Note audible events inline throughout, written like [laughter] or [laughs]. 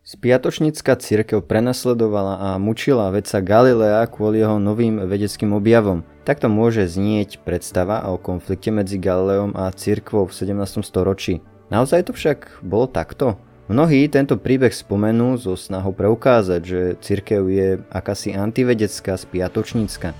Spiatočnícka církev prenasledovala a mučila vedca Galilea kvôli jeho novým vedeckým objavom. Takto môže znieť predstava o konflikte medzi Galileom a církvou v 17. storočí. Naozaj to však bolo takto? Mnohí tento príbeh spomenú so snahou preukázať, že církev je akási antivedecká spiatočnícka.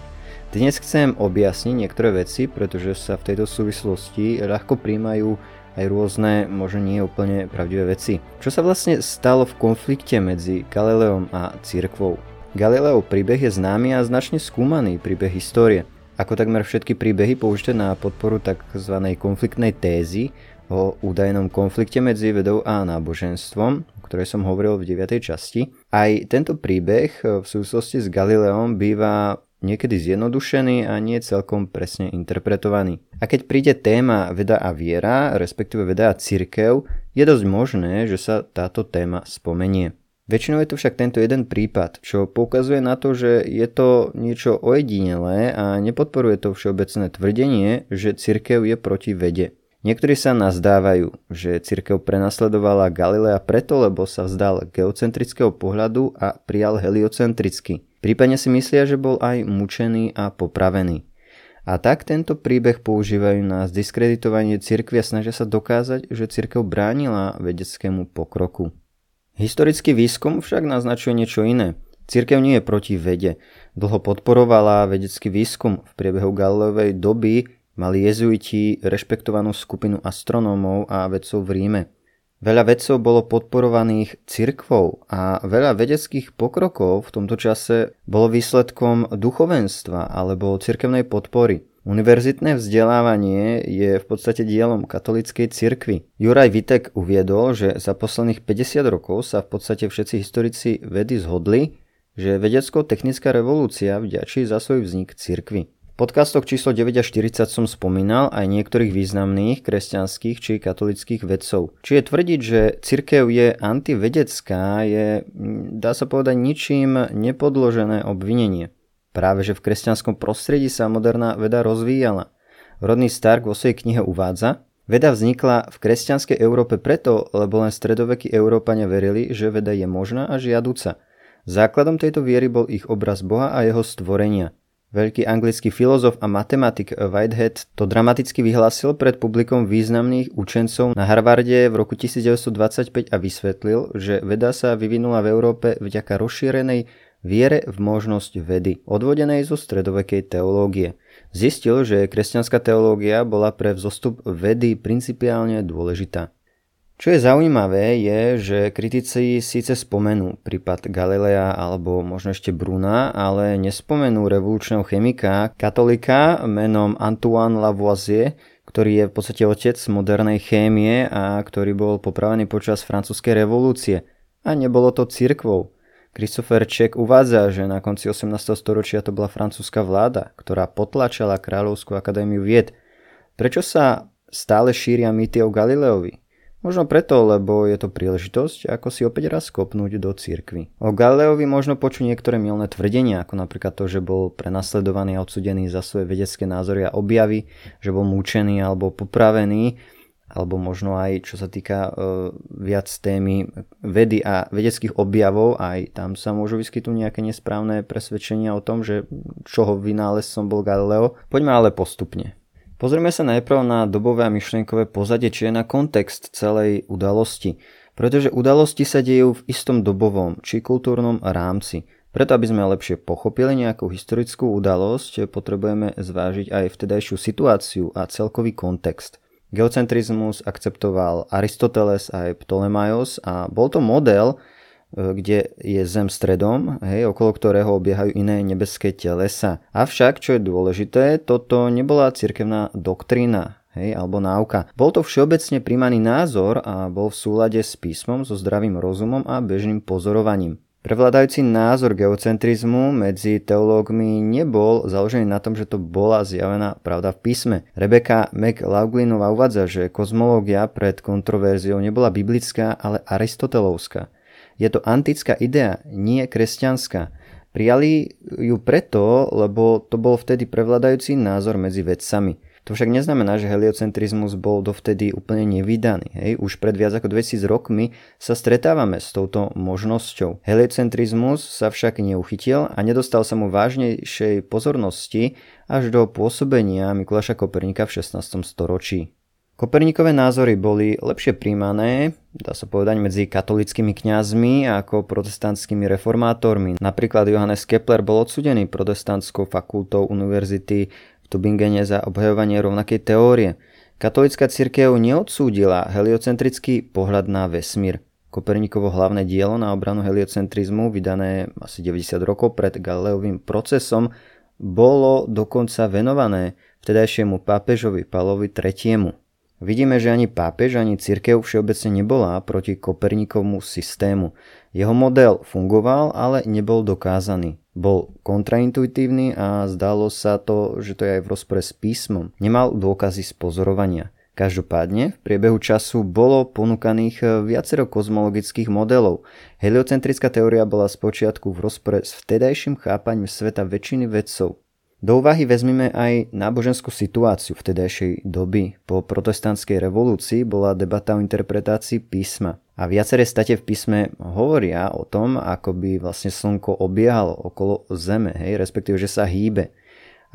Dnes chcem objasniť niektoré veci, pretože sa v tejto súvislosti ľahko príjmajú aj rôzne, možno nie úplne pravdivé veci. Čo sa vlastne stalo v konflikte medzi Galileom a církvou? Galileov príbeh je známy a značne skúmaný príbeh histórie. Ako takmer všetky príbehy použité na podporu tzv. konfliktnej tézy o údajnom konflikte medzi vedou a náboženstvom, o ktorej som hovoril v 9. časti. Aj tento príbeh v súvislosti s Galileom býva niekedy zjednodušený a nie celkom presne interpretovaný. A keď príde téma veda a viera, respektíve veda a církev, je dosť možné, že sa táto téma spomenie. Väčšinou je to však tento jeden prípad, čo poukazuje na to, že je to niečo ojedinelé a nepodporuje to všeobecné tvrdenie, že církev je proti vede. Niektorí sa nazdávajú, že církev prenasledovala Galilea preto, lebo sa vzdal geocentrického pohľadu a prijal heliocentrický. Prípadne si myslia, že bol aj mučený a popravený. A tak tento príbeh používajú na zdiskreditovanie cirkvi a snažia sa dokázať, že cirkev bránila vedeckému pokroku. Historický výskum však naznačuje niečo iné. Cirkev nie je proti vede. Dlho podporovala vedecký výskum. V priebehu Galileovej doby mali jezuiti rešpektovanú skupinu astronómov a vedcov v Ríme. Veľa vedcov bolo podporovaných cirkvou a veľa vedeckých pokrokov v tomto čase bolo výsledkom duchovenstva alebo cirkevnej podpory. Univerzitné vzdelávanie je v podstate dielom katolíckej cirkvy. Juraj Vitek uviedol, že za posledných 50 rokov sa v podstate všetci historici vedy zhodli, že vedecko-technická revolúcia vďačí za svoj vznik cirkvy podcastoch číslo 9 a 40 som spomínal aj niektorých významných kresťanských či katolických vedcov. Čiže tvrdiť, že cirkev je antivedecká je, dá sa povedať, ničím nepodložené obvinenie. Práve že v kresťanskom prostredí sa moderná veda rozvíjala. Rodný Stark vo svojej knihe uvádza, Veda vznikla v kresťanskej Európe preto, lebo len stredovekí Európania verili, že veda je možná a žiaduca. Základom tejto viery bol ich obraz Boha a jeho stvorenia – Veľký anglický filozof a matematik Whitehead to dramaticky vyhlásil pred publikom významných učencov na Harvarde v roku 1925 a vysvetlil, že veda sa vyvinula v Európe vďaka rozšírenej viere v možnosť vedy, odvodenej zo stredovekej teológie. Zistil, že kresťanská teológia bola pre vzostup vedy principiálne dôležitá. Čo je zaujímavé je, že kritici síce spomenú prípad Galilea alebo možno ešte Bruna, ale nespomenú revolučného chemika, katolika menom Antoine Lavoisier, ktorý je v podstate otec modernej chémie a ktorý bol popravený počas francúzskej revolúcie. A nebolo to cirkvou. Christopher Ček uvádza, že na konci 18. storočia to bola francúzska vláda, ktorá potlačala Kráľovskú akadémiu vied. Prečo sa stále šíria mýty o Galileovi? Možno preto, lebo je to príležitosť, ako si opäť raz skopnúť do cirkvy. O Galileovi možno počuť niektoré milné tvrdenia, ako napríklad to, že bol prenasledovaný a odsudený za svoje vedecké názory a objavy, že bol múčený alebo popravený, alebo možno aj čo sa týka e, viac témy vedy a vedeckých objavov, aj tam sa môžu vyskytnúť nejaké nesprávne presvedčenia o tom, že čoho vynálezcom bol Galileo. Poďme ale postupne. Pozrieme sa najprv na dobové a myšlienkové pozadie, či je na kontext celej udalosti. Pretože udalosti sa dejú v istom dobovom či kultúrnom rámci. Preto, aby sme lepšie pochopili nejakú historickú udalosť, potrebujeme zvážiť aj vtedajšiu situáciu a celkový kontext. Geocentrizmus akceptoval Aristoteles aj Ptolemaios a bol to model, kde je Zem stredom, hej, okolo ktorého obiehajú iné nebeské telesa. Avšak, čo je dôležité, toto nebola cirkevná doktrína, hej, alebo náuka. Bol to všeobecne príjmaný názor a bol v súlade s písmom, so zdravým rozumom a bežným pozorovaním. Prevládajúci názor geocentrizmu medzi teológmi nebol založený na tom, že to bola zjavená pravda v písme. Rebecca McLaughlinová uvádza, že kozmológia pred kontroverziou nebola biblická, ale aristotelovská. Je to antická idea, nie kresťanská. Prijali ju preto, lebo to bol vtedy prevladajúci názor medzi vedcami. To však neznamená, že heliocentrizmus bol dovtedy úplne nevydaný. Hej? Už pred viac ako 2000 rokmi sa stretávame s touto možnosťou. Heliocentrizmus sa však neuchytil a nedostal sa mu vážnejšej pozornosti až do pôsobenia Mikuláša Kopernika v 16. storočí. Koperníkové názory boli lepšie príjmané, dá sa povedať, medzi katolickými kňazmi ako protestantskými reformátormi. Napríklad Johannes Kepler bol odsudený protestantskou fakultou univerzity v Tubingene za obhajovanie rovnakej teórie. Katolická cirkev neodsúdila heliocentrický pohľad na vesmír. Koperníkovo hlavné dielo na obranu heliocentrizmu, vydané asi 90 rokov pred Galileovým procesom, bolo dokonca venované vtedajšiemu pápežovi Palovi III. Vidíme, že ani pápež, ani církev všeobecne nebola proti Koperníkovmu systému. Jeho model fungoval, ale nebol dokázaný. Bol kontraintuitívny a zdalo sa to, že to je aj v rozpore s písmom. Nemal dôkazy z pozorovania. Každopádne v priebehu času bolo ponúkaných viacero kozmologických modelov. Heliocentrická teória bola spočiatku v rozpore s vtedajším chápaním sveta väčšiny vedcov. Do úvahy vezmime aj náboženskú situáciu vtedajšej doby. Po protestantskej revolúcii bola debata o interpretácii písma. A viaceré state v písme hovoria o tom, ako by vlastne slnko obiehalo okolo Zeme, hej, respektíve, že sa hýbe.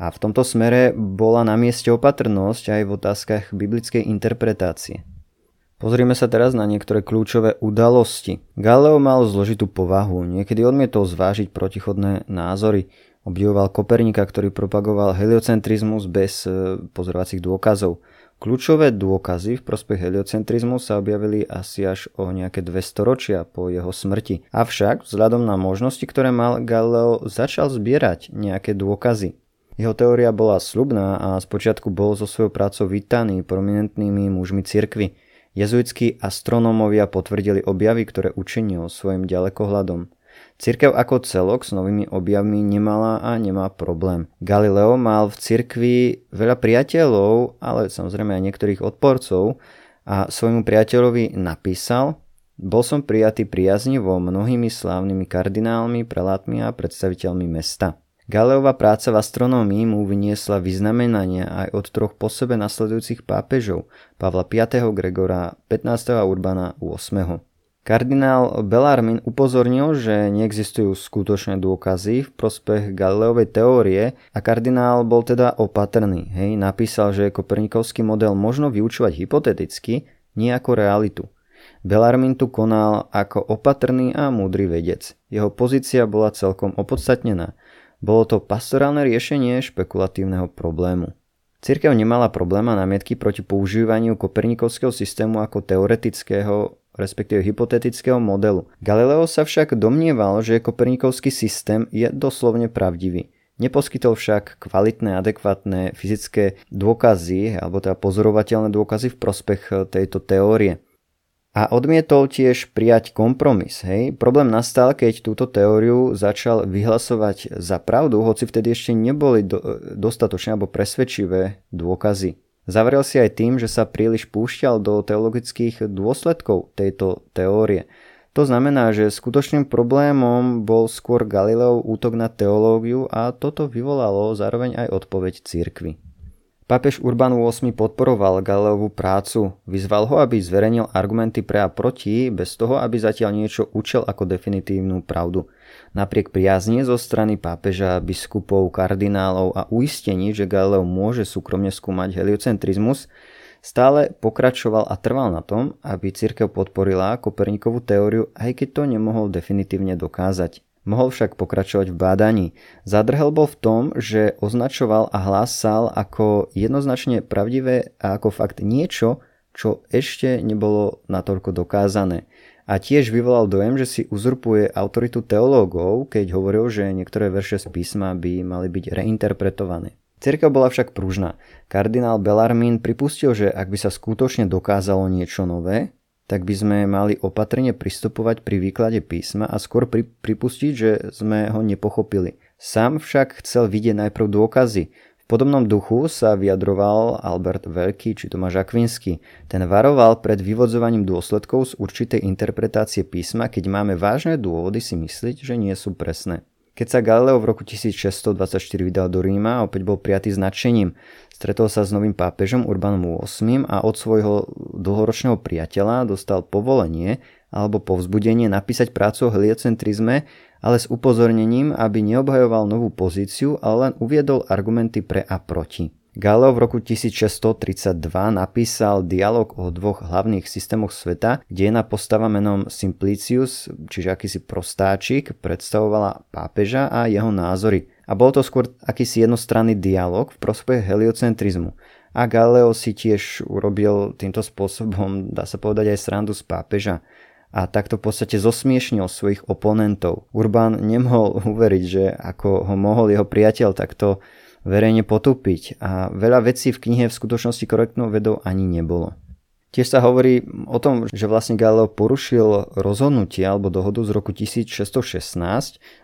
A v tomto smere bola na mieste opatrnosť aj v otázkach biblickej interpretácie. Pozrime sa teraz na niektoré kľúčové udalosti. Galileo mal zložitú povahu, niekedy odmietol zvážiť protichodné názory. Obdivoval Kopernika, ktorý propagoval heliocentrizmus bez e, pozorovacích dôkazov. Kľúčové dôkazy v prospech heliocentrizmu sa objavili asi až o nejaké 200 ročia po jeho smrti. Avšak vzhľadom na možnosti, ktoré mal Galileo, začal zbierať nejaké dôkazy. Jeho teória bola slubná a spočiatku bol so svojou prácou vítaný prominentnými mužmi cirkvy. Jezuitskí astronómovia potvrdili objavy, ktoré učinil svojim ďalekohľadom. Cirkev ako celok s novými objavmi nemala a nemá problém. Galileo mal v cirkvi veľa priateľov, ale samozrejme aj niektorých odporcov a svojmu priateľovi napísal bol som prijatý priaznivo mnohými slávnymi kardinálmi, prelátmi a predstaviteľmi mesta. Galeová práca v astronómii mu vyniesla vyznamenania aj od troch po sebe nasledujúcich pápežov, Pavla V. Gregora 15. a Urbana 8. Kardinál Bellarmin upozornil, že neexistujú skutočné dôkazy v prospech Galileovej teórie a kardinál bol teda opatrný. Hej, napísal, že Kopernikovský model možno vyučovať hypoteticky, nie ako realitu. Bellarmin tu konal ako opatrný a múdry vedec. Jeho pozícia bola celkom opodstatnená. Bolo to pastorálne riešenie špekulatívneho problému. Cirkev nemala problém a námietky proti používaniu Kopernikovského systému ako teoretického respektíve hypotetického modelu. Galileo sa však domnieval, že Kopernikovský systém je doslovne pravdivý. Neposkytol však kvalitné, adekvátne fyzické dôkazy, alebo teda pozorovateľné dôkazy v prospech tejto teórie. A odmietol tiež prijať kompromis. Hej. Problém nastal, keď túto teóriu začal vyhlasovať za pravdu, hoci vtedy ešte neboli do, dostatočné alebo presvedčivé dôkazy. Zavrel si aj tým, že sa príliš púšťal do teologických dôsledkov tejto teórie. To znamená, že skutočným problémom bol skôr Galileov útok na teológiu a toto vyvolalo zároveň aj odpoveď církvy. Pápež Urban VIII podporoval Galileovú prácu, vyzval ho, aby zverejnil argumenty pre a proti, bez toho, aby zatiaľ niečo učil ako definitívnu pravdu. Napriek priazne zo strany pápeža, biskupov, kardinálov a uistení, že Galileo môže súkromne skúmať heliocentrizmus, stále pokračoval a trval na tom, aby církev podporila Kopernikovú teóriu, aj keď to nemohol definitívne dokázať. Mohol však pokračovať v bádaní. Zadrhel bol v tom, že označoval a hlásal ako jednoznačne pravdivé a ako fakt niečo, čo ešte nebolo natoľko dokázané. A tiež vyvolal dojem, že si uzurpuje autoritu teológov, keď hovoril, že niektoré verše z písma by mali byť reinterpretované. Cirkev bola však pružná. Kardinál Bellarmín pripustil, že ak by sa skutočne dokázalo niečo nové, tak by sme mali opatrne pristupovať pri výklade písma a skôr pri, pripustiť, že sme ho nepochopili. Sám však chcel vidieť najprv dôkazy. Podobnom duchu sa vyjadroval Albert Veľký či Tomáš Akvinsky. Ten varoval pred vyvodzovaním dôsledkov z určitej interpretácie písma, keď máme vážne dôvody si myslieť, že nie sú presné. Keď sa Galileo v roku 1624 vydal do Ríma, opäť bol prijatý značením. Stretol sa s novým pápežom Urbanom VIII a od svojho dlhoročného priateľa dostal povolenie alebo povzbudenie napísať prácu o heliocentrizme, ale s upozornením, aby neobhajoval novú pozíciu, ale len uviedol argumenty pre a proti. Galileo v roku 1632 napísal dialog o dvoch hlavných systémoch sveta, kde jedna postava menom Simplicius, čiže akýsi prostáčik, predstavovala pápeža a jeho názory. A bol to skôr akýsi jednostranný dialog v prospech heliocentrizmu. A Galileo si tiež urobil týmto spôsobom, dá sa povedať, aj srandu z pápeža a takto v podstate zosmiešnil svojich oponentov. Urban nemohol [laughs] uveriť, že ako ho mohol jeho priateľ takto verejne potúpiť a veľa vecí v knihe v skutočnosti korektnou vedou ani nebolo. Tiež sa hovorí o tom, že vlastne Galileo porušil rozhodnutie alebo dohodu z roku 1616,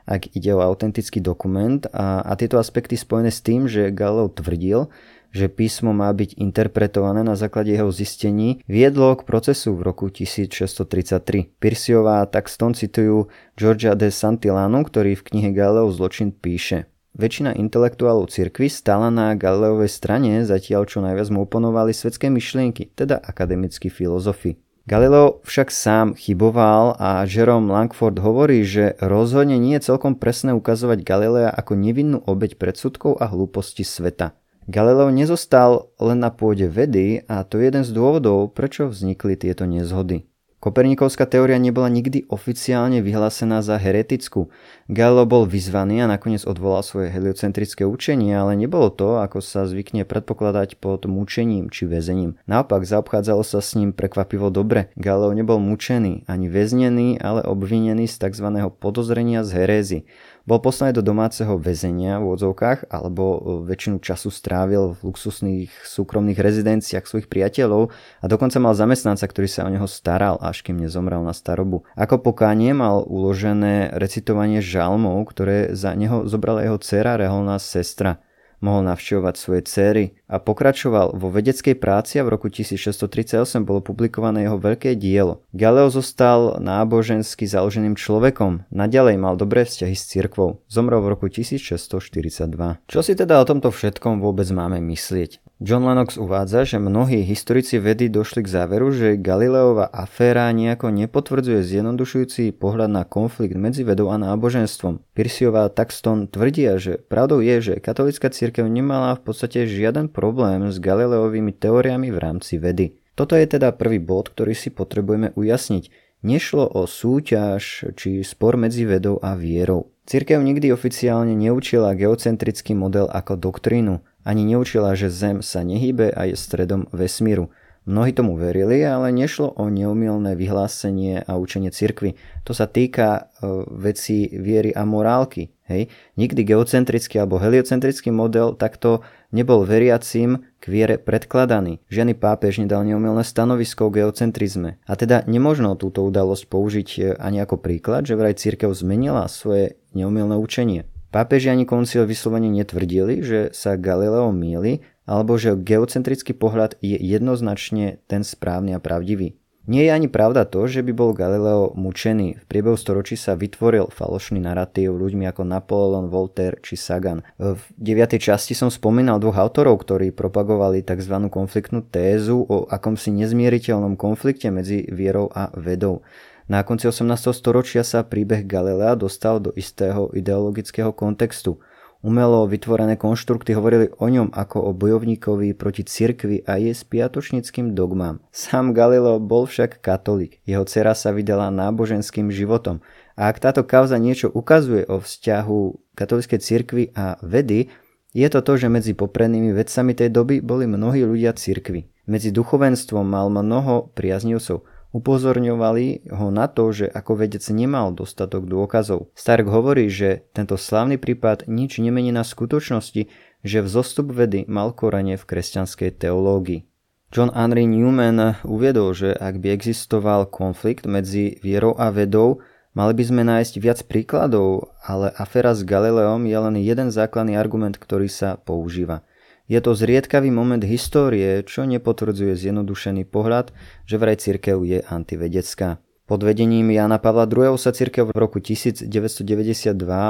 ak ide o autentický dokument a, a tieto aspekty spojené s tým, že Galileo tvrdil, že písmo má byť interpretované na základe jeho zistení, viedlo k procesu v roku 1633. Pirsiová Taxton citujú Georgia de Santillano, ktorý v knihe Galileo zločin píše. Väčšina intelektuálov cirkvy stala na Galileovej strane, zatiaľ čo najviac mu oponovali svetské myšlienky, teda akademickí filozofi. Galileo však sám chyboval a Jerome Langford hovorí, že rozhodne nie je celkom presné ukazovať Galilea ako nevinnú obeď predsudkov a hlúposti sveta. Galileo nezostal len na pôde vedy a to je jeden z dôvodov, prečo vznikli tieto nezhody. Kopernikovská teória nebola nikdy oficiálne vyhlásená za heretickú. Galileo bol vyzvaný a nakoniec odvolal svoje heliocentrické učenie, ale nebolo to, ako sa zvykne predpokladať pod mučením či väzením. Naopak zaobchádzalo sa s ním prekvapivo dobre. Galileo nebol mučený ani väznený, ale obvinený z tzv. podozrenia z herézy. Bol poslaný do domáceho väzenia v odzovkách alebo e, väčšinu času strávil v luxusných súkromných rezidenciách svojich priateľov a dokonca mal zamestnanca, ktorý sa o neho staral, až kým nezomrel na starobu. Ako pokánie mal uložené recitovanie žalmov, ktoré za neho zobrala jeho dcera, reholná sestra mohol navštevovať svoje céry a pokračoval vo vedeckej práci a v roku 1638 bolo publikované jeho veľké dielo. Galileo zostal nábožensky založeným človekom, naďalej mal dobré vzťahy s cirkvou. Zomrel v roku 1642. Čo si teda o tomto všetkom vôbec máme myslieť? John Lennox uvádza, že mnohí historici vedy došli k záveru, že Galileova aféra nejako nepotvrdzuje zjednodušujúci pohľad na konflikt medzi vedou a náboženstvom. Pirsiová Taxton tvrdia, že pravdou je, že katolická církev nemala v podstate žiaden problém s Galileovými teóriami v rámci vedy. Toto je teda prvý bod, ktorý si potrebujeme ujasniť. Nešlo o súťaž či spor medzi vedou a vierou. Cirkev nikdy oficiálne neučila geocentrický model ako doktrínu, ani neučila, že Zem sa nehýbe a je stredom vesmíru. Mnohí tomu verili, ale nešlo o neumilné vyhlásenie a učenie cirkvy. To sa týka e, veci viery a morálky. Hej? Nikdy geocentrický alebo heliocentrický model takto nebol veriacím k viere predkladaný. Žiadny pápež nedal neumilné stanovisko o geocentrizme. A teda nemožno túto udalosť použiť e, ani ako príklad, že vraj církev zmenila svoje neumilné učenie. Pápeži ani koncil vyslovene netvrdili, že sa Galileo míli, alebo že geocentrický pohľad je jednoznačne ten správny a pravdivý. Nie je ani pravda to, že by bol Galileo mučený. V priebehu storočí sa vytvoril falošný narratív ľuďmi ako Napoleon, Voltaire či Sagan. V 9. časti som spomínal dvoch autorov, ktorí propagovali tzv. konfliktnú tézu o akomsi nezmieriteľnom konflikte medzi vierou a vedou. Na konci 18. storočia sa príbeh Galilea dostal do istého ideologického kontextu. Umelo vytvorené konštrukty hovorili o ňom ako o bojovníkovi proti cirkvi a jej spiatočnickým dogmám. Sám Galileo bol však katolík. Jeho dcera sa vydala náboženským životom. A ak táto kauza niečo ukazuje o vzťahu katolíckej cirkvi a vedy, je to to, že medzi poprednými vedcami tej doby boli mnohí ľudia cirkvi. Medzi duchovenstvom mal mnoho priaznivcov. Upozorňovali ho na to, že ako vedec nemal dostatok dôkazov. Stark hovorí, že tento slavný prípad nič nemení na skutočnosti, že vzostup vedy mal korene v kresťanskej teológii. John Henry Newman uviedol, že ak by existoval konflikt medzi vierou a vedou, mali by sme nájsť viac príkladov, ale aféra s Galileom je len jeden základný argument, ktorý sa používa – je to zriedkavý moment histórie, čo nepotvrdzuje zjednodušený pohľad, že vraj cirkev je antivedecká. Pod vedením Jana Pavla II. sa cirkev v roku 1992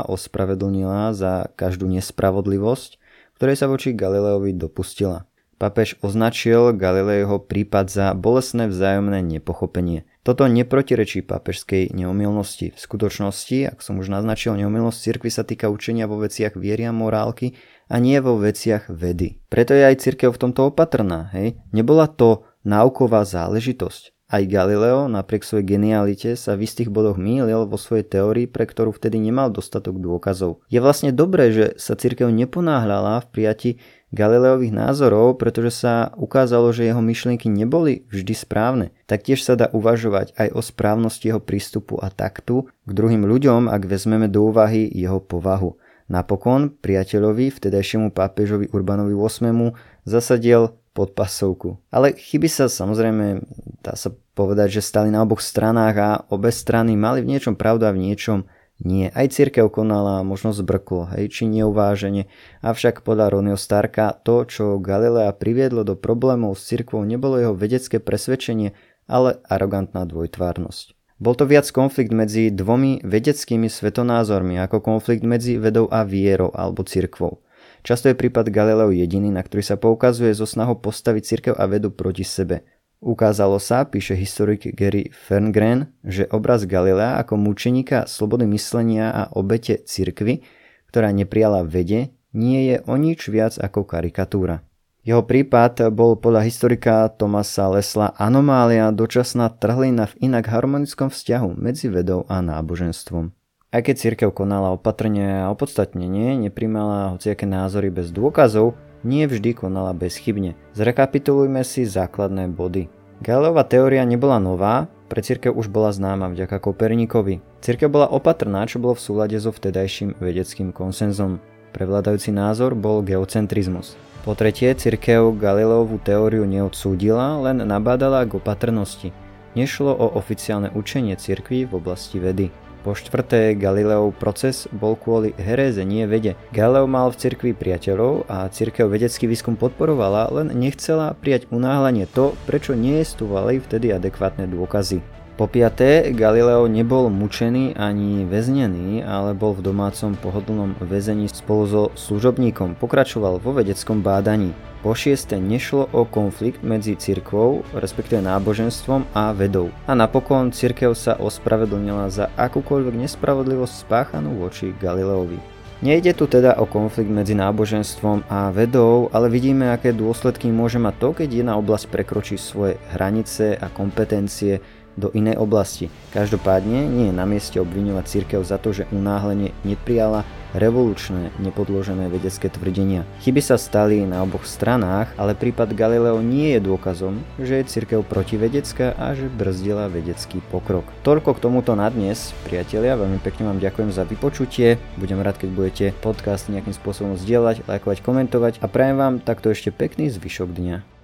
ospravedlnila za každú nespravodlivosť, ktorej sa voči Galileovi dopustila. Papež označil Galileoho prípad za bolesné vzájomné nepochopenie. Toto neprotirečí papežskej neomilnosti. V skutočnosti, ak som už naznačil, neomilnosť cirkvi sa týka učenia vo veciach viery a morálky a nie vo veciach vedy. Preto je aj cirkev v tomto opatrná. Hej? Nebola to náuková záležitosť. Aj Galileo napriek svojej genialite sa v istých bodoch mýlil vo svojej teórii, pre ktorú vtedy nemal dostatok dôkazov. Je vlastne dobré, že sa cirkev neponáhľala v prijati Galileových názorov, pretože sa ukázalo, že jeho myšlienky neboli vždy správne. Taktiež sa dá uvažovať aj o správnosti jeho prístupu a taktu k druhým ľuďom, ak vezmeme do úvahy jeho povahu. Napokon priateľovi, vtedajšiemu pápežovi Urbanovi VIII zasadil pod pasovku. Ale chyby sa samozrejme, dá sa povedať, že stali na oboch stranách a obe strany mali v niečom pravdu a v niečom nie, aj církev konala možno zbrklo, hej, či neuváženie, avšak podľa Ronio Starka to, čo Galilea priviedlo do problémov s církvou, nebolo jeho vedecké presvedčenie, ale arogantná dvojtvárnosť. Bol to viac konflikt medzi dvomi vedeckými svetonázormi ako konflikt medzi vedou a vierou alebo cirkvou. Často je prípad Galileo jediný, na ktorý sa poukazuje zo snahou postaviť cirkev a vedu proti sebe. Ukázalo sa, píše historik Gary Ferngren, že obraz Galilea ako mučenika slobody myslenia a obete cirkvy, ktorá neprijala vede, nie je o nič viac ako karikatúra. Jeho prípad bol podľa historika Tomasa Lesla anomália dočasná trhlina v inak harmonickom vzťahu medzi vedou a náboženstvom. Aj keď církev konala opatrne a opodstatnenie, neprimala hociaké názory bez dôkazov, nie vždy konala bezchybne. Zrekapitulujme si základné body. Galileova teória nebola nová, pre církev už bola známa vďaka Kopernikovi. Církev bola opatrná, čo bolo v súlade so vtedajším vedeckým konsenzom. Prevládajúci názor bol geocentrizmus. Po tretie, církev Galileovú teóriu neodsúdila, len nabádala k opatrnosti. Nešlo o oficiálne učenie cirkví v oblasti vedy. Po štvrté, Galileov proces bol kvôli heréze, nie vede. Galileo mal v cirkvi priateľov a cirkev vedecký výskum podporovala, len nechcela prijať unáhlenie to, prečo nie estuvali vtedy adekvátne dôkazy. Po piaté, Galileo nebol mučený ani väznený, ale bol v domácom pohodlnom väzení spolu so služobníkom, pokračoval vo vedeckom bádaní. Po šieste nešlo o konflikt medzi cirkvou, respektíve náboženstvom a vedou. A napokon cirkev sa ospravedlnila za akúkoľvek nespravodlivosť spáchanú voči Galileovi. Nejde tu teda o konflikt medzi náboženstvom a vedou, ale vidíme, aké dôsledky môže mať to, keď jedna oblasť prekročí svoje hranice a kompetencie do inej oblasti. Každopádne nie je na mieste obviňovať církev za to, že unáhlenie neprijala revolučné, nepodložené vedecké tvrdenia. Chyby sa stali na oboch stranách, ale prípad Galileo nie je dôkazom, že je církev protivedecká a že brzdila vedecký pokrok. Toľko k tomuto na dnes, priatelia, veľmi pekne vám ďakujem za vypočutie, budem rád, keď budete podcast nejakým spôsobom zdieľať, lajkovať, komentovať a prajem vám takto ešte pekný zvyšok dňa.